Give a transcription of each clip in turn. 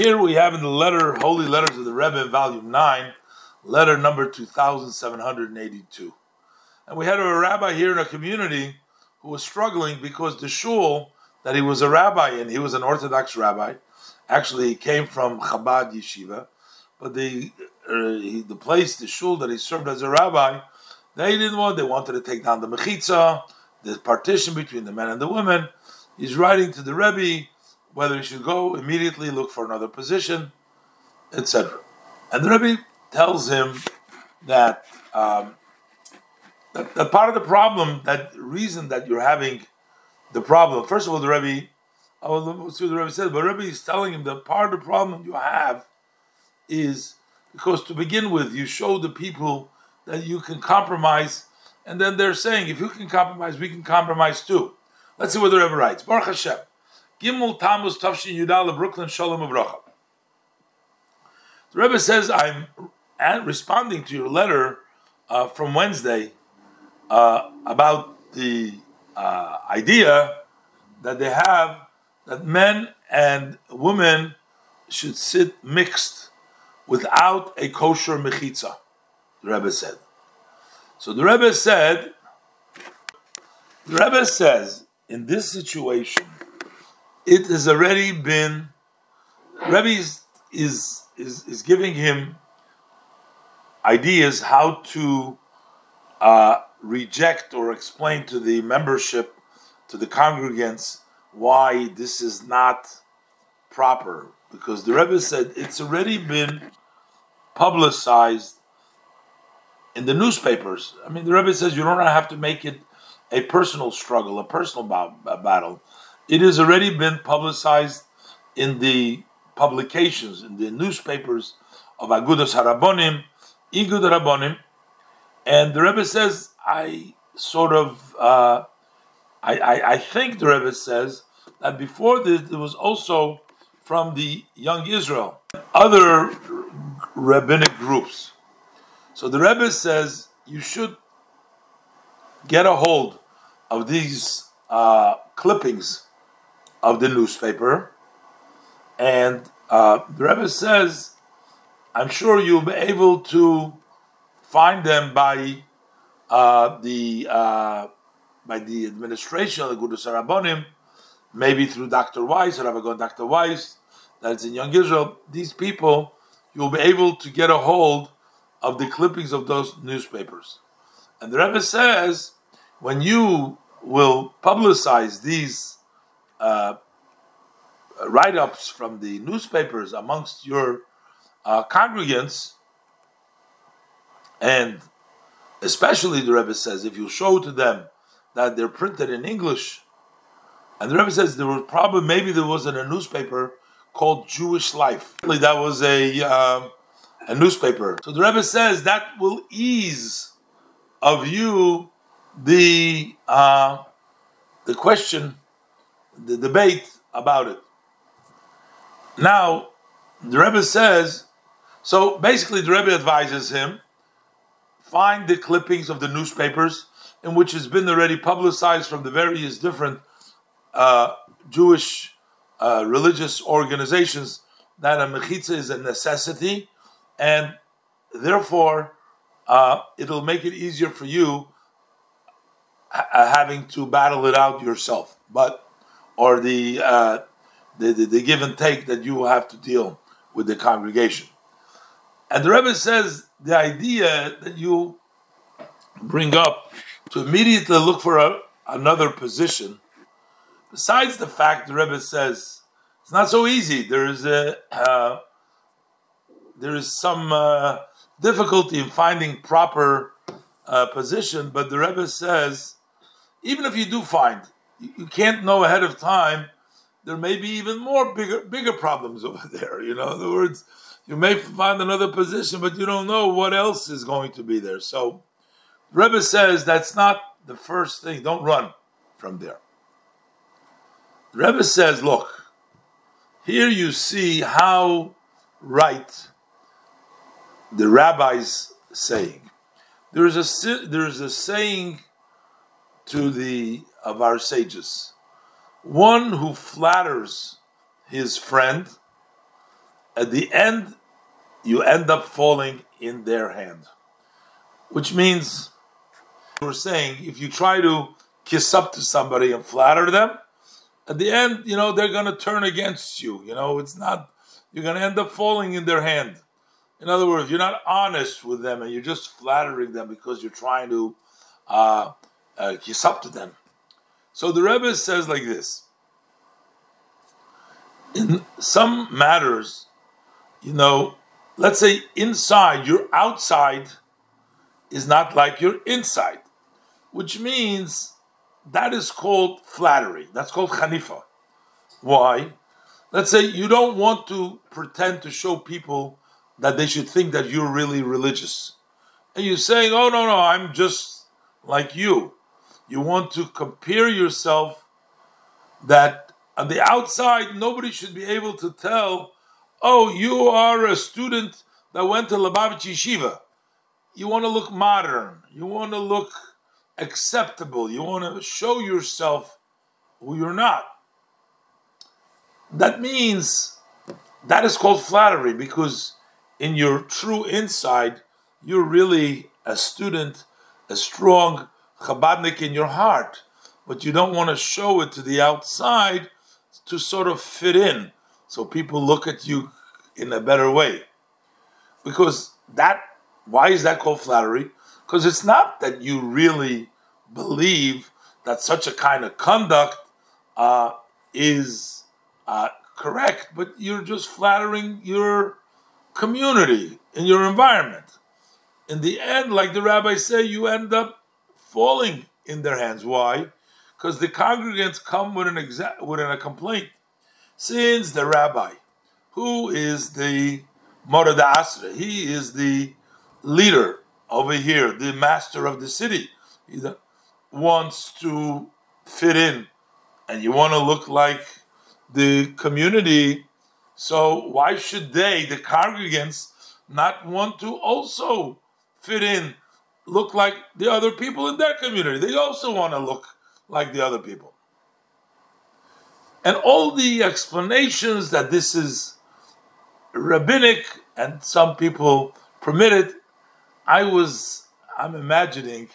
here we have in the letter, Holy Letters of the Rebbe, volume 9, letter number 2782. And we had a rabbi here in a community who was struggling because the shul that he was a rabbi in, he was an Orthodox rabbi. Actually, he came from Chabad Yeshiva, but the uh, he, the place, the shul that he served as a rabbi, they didn't want. They wanted to take down the mechitza, the partition between the men and the women. He's writing to the Rebbe whether he should go immediately look for another position, etc. And the Rebbe tells him that, um, that, that part of the problem, that reason that you're having the problem. First of all, the Rebbe, I will see what the Rebbe says, but Rebbe is telling him that part of the problem you have is because to begin with, you show the people that you can compromise, and then they're saying, if you can compromise, we can compromise too. Let's see what the Rebbe writes. Baruch Hashem. Gimel Tammuz Tavshin Yudala Brooklyn Shalom. The Rebbe says, I'm responding to your letter uh, from Wednesday uh, about the uh, idea that they have that men and women should sit mixed without a kosher mechitza. The Rebbe said. So the Rebbe said, the Rebbe says, in this situation, it has already been. Rebbe is, is, is, is giving him ideas how to uh, reject or explain to the membership, to the congregants, why this is not proper. Because the Rebbe said it's already been publicized in the newspapers. I mean, the Rebbe says you don't have to make it a personal struggle, a personal battle. It has already been publicized in the publications, in the newspapers of Agudas Harabonim, Igud Harabonim, and the Rebbe says, I sort of, uh, I, I, I, think the Rebbe says that before this, it was also from the Young Israel, other rabbinic groups. So the Rebbe says you should get a hold of these uh, clippings of the newspaper, and uh, the Rebbe says, I'm sure you'll be able to find them by uh, the uh, by the administration of the Guru Sarabonim, maybe through Dr. Weiss, or Ravagon Dr. Weiss, that's in Young Israel. These people, you'll be able to get a hold of the clippings of those newspapers. And the Rebbe says, when you will publicize these uh, write ups from the newspapers amongst your uh, congregants, and especially the Rebbe says, if you show to them that they're printed in English, and the Rebbe says there was probably maybe there was in a newspaper called Jewish Life. That was a uh, a newspaper. So the Rebbe says that will ease of you the uh, the question, the debate about it. Now, the Rebbe says, so basically the Rebbe advises him, find the clippings of the newspapers in which has been already publicized from the various different uh, Jewish uh, religious organizations that a mechitza is a necessity, and therefore uh, it'll make it easier for you uh, having to battle it out yourself, but or the, uh, the, the the give and take that you have to deal with the congregation. And the Rebbe says the idea that you bring up to immediately look for a, another position, besides the fact the Rebbe says it's not so easy. There is a uh, there is some uh, difficulty in finding proper uh, position, but the Rebbe says even if you do find, you can't know ahead of time. There may be even more bigger bigger problems over there. You know, in other words, you may find another position, but you don't know what else is going to be there. So, Rebbe says that's not the first thing. Don't run from there. The Rebbe says, look, here you see how right the rabbis saying. There is a there is a saying to the of our sages. One who flatters his friend at the end, you end up falling in their hand. Which means, we're saying, if you try to kiss up to somebody and flatter them, at the end, you know, they're going to turn against you. You know, it's not, you're going to end up falling in their hand. In other words, you're not honest with them and you're just flattering them because you're trying to uh, uh, kiss up to them. So the Rebbe says like this In some matters, you know, let's say inside, your outside is not like your inside, which means that is called flattery. That's called chanifa. Why? Let's say you don't want to pretend to show people that they should think that you're really religious. And you're saying, oh, no, no, I'm just like you. You want to compare yourself that on the outside, nobody should be able to tell, oh, you are a student that went to Lubavitch Yeshiva. You want to look modern. You want to look acceptable. You want to show yourself who you're not. That means that is called flattery because in your true inside, you're really a student, a strong Chabadnik in your heart, but you don't want to show it to the outside to sort of fit in so people look at you in a better way. Because that, why is that called flattery? Because it's not that you really believe that such a kind of conduct uh, is uh, correct, but you're just flattering your community, in your environment. In the end, like the rabbis say, you end up falling in their hands. Why? Because the congregants come with an exa- with an a complaint. Since the rabbi, who is the Mara D'Asra, he is the leader over here, the master of the city, he wants to fit in, and you want to look like the community so why should they, the congregants, not want to also fit in, look like the other people in their community? They also want to look like the other people. And all the explanations that this is rabbinic and some people permit it, I was, I'm imagining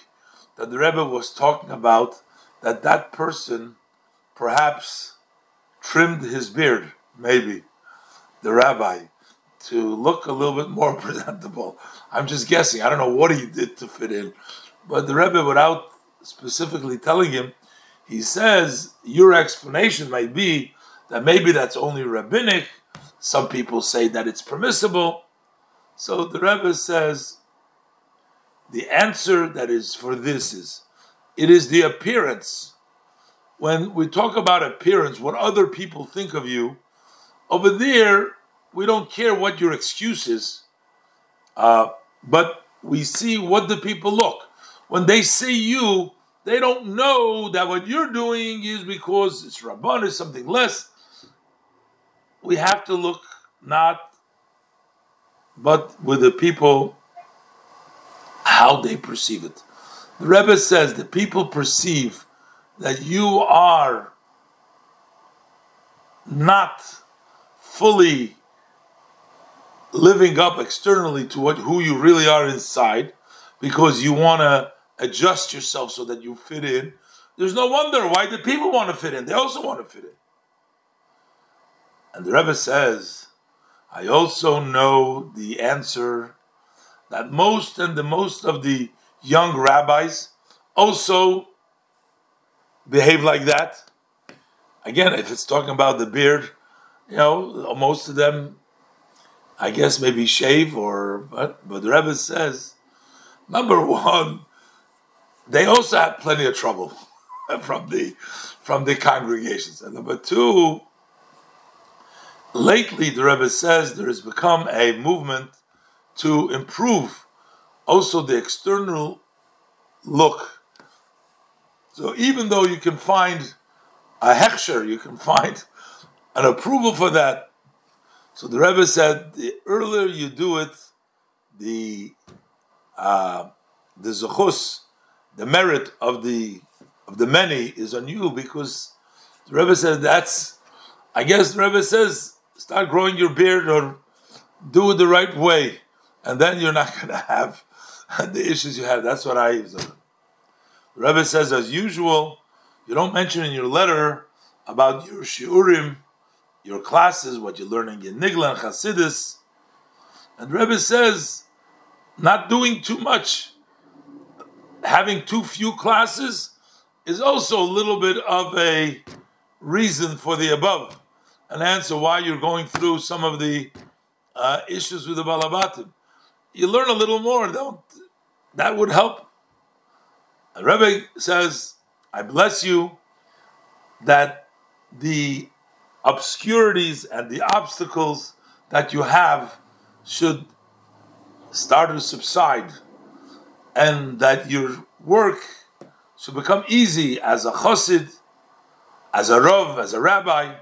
that the Rebbe was talking about that that person perhaps trimmed his beard, maybe the rabbi to look a little bit more presentable. I'm just guessing. I don't know what he did to fit in. But the Rebbe, without specifically telling him, he says, Your explanation might be that maybe that's only rabbinic. Some people say that it's permissible. So the Rebbe says, The answer that is for this is, it is the appearance. When we talk about appearance, what other people think of you, over there, we don't care what your excuse is, uh, but we see what the people look. When they see you, they don't know that what you're doing is because it's Rabban or something less. We have to look not, but with the people, how they perceive it. The Rebbe says the people perceive that you are not fully living up externally to what who you really are inside because you want to adjust yourself so that you fit in. There's no wonder why the people want to fit in. They also want to fit in. And the rebbe says i also know the answer that most and the most of the young rabbis also behave like that. Again if it's talking about the beard you know most of them I guess maybe shave or but but the Rebbe says number one, they also had plenty of trouble from the from the congregations. And number two, lately the Rebbe says there has become a movement to improve also the external look. So even though you can find a hechsher, you can find an approval for that so the Rebbe said, the earlier you do it, the uh, the zechus, the merit of the of the many is on you because the Rebbe says that's. I guess the Rebbe says start growing your beard or do it the right way, and then you're not going to have the issues you have. That's what I. The Rebbe says, as usual, you don't mention in your letter about your shiurim, your classes, what you're learning in Nigla and Chasidis. And Rebbe says, not doing too much, having too few classes, is also a little bit of a reason for the above, an answer why you're going through some of the uh, issues with the Balabatim. You learn a little more, don't that would help. And Rebbe says, I bless you that the obscurities and the obstacles that you have should start to subside and that your work should become easy as a chassid, as a rov, as a rabbi,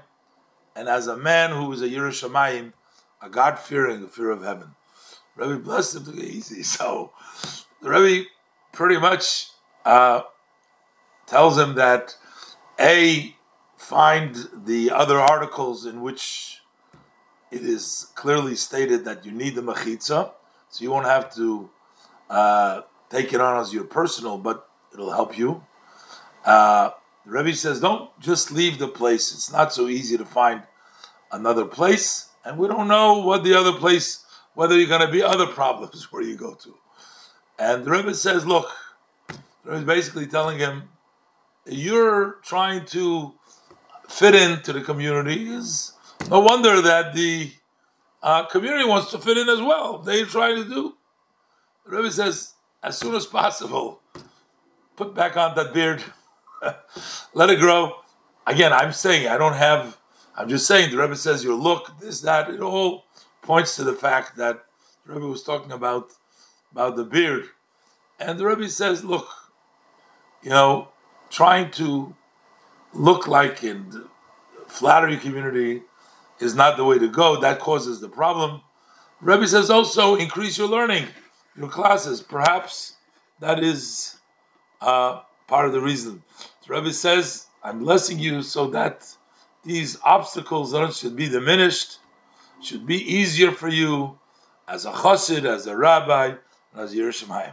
and as a man who is a yerei Shamayim, a God-fearing, a fear of heaven. Rabbi blessed him to be easy. So the Rebbe pretty much uh, tells him that a find the other articles in which it is clearly stated that you need the mechitza, so you won't have to uh, take it on as your personal, but it'll help you. Uh, the Rebbe says, don't just leave the place. It's not so easy to find another place, and we don't know what the other place, whether you're going to be other problems where you go to. And the Rebbe says, look, the basically telling him, you're trying to fit into the community. Is no wonder that the uh, community wants to fit in as well. They try to do. The Rebbe says, as soon as possible, put back on that beard, let it grow. Again, I'm saying I don't have. I'm just saying the Rebbe says your look, this, that. It all points to the fact that the Rebbe was talking about about the beard. And the Rebbe says, look, you know, trying to look like in the flattery community is not the way to go. That causes the problem. Rebbe says also increase your learning, your classes. Perhaps that is uh, part of the reason. The Rebbe says, I'm blessing you so that these obstacles should be diminished, should be easier for you as a chassid, as a rabbi, as a yerei Shamayim.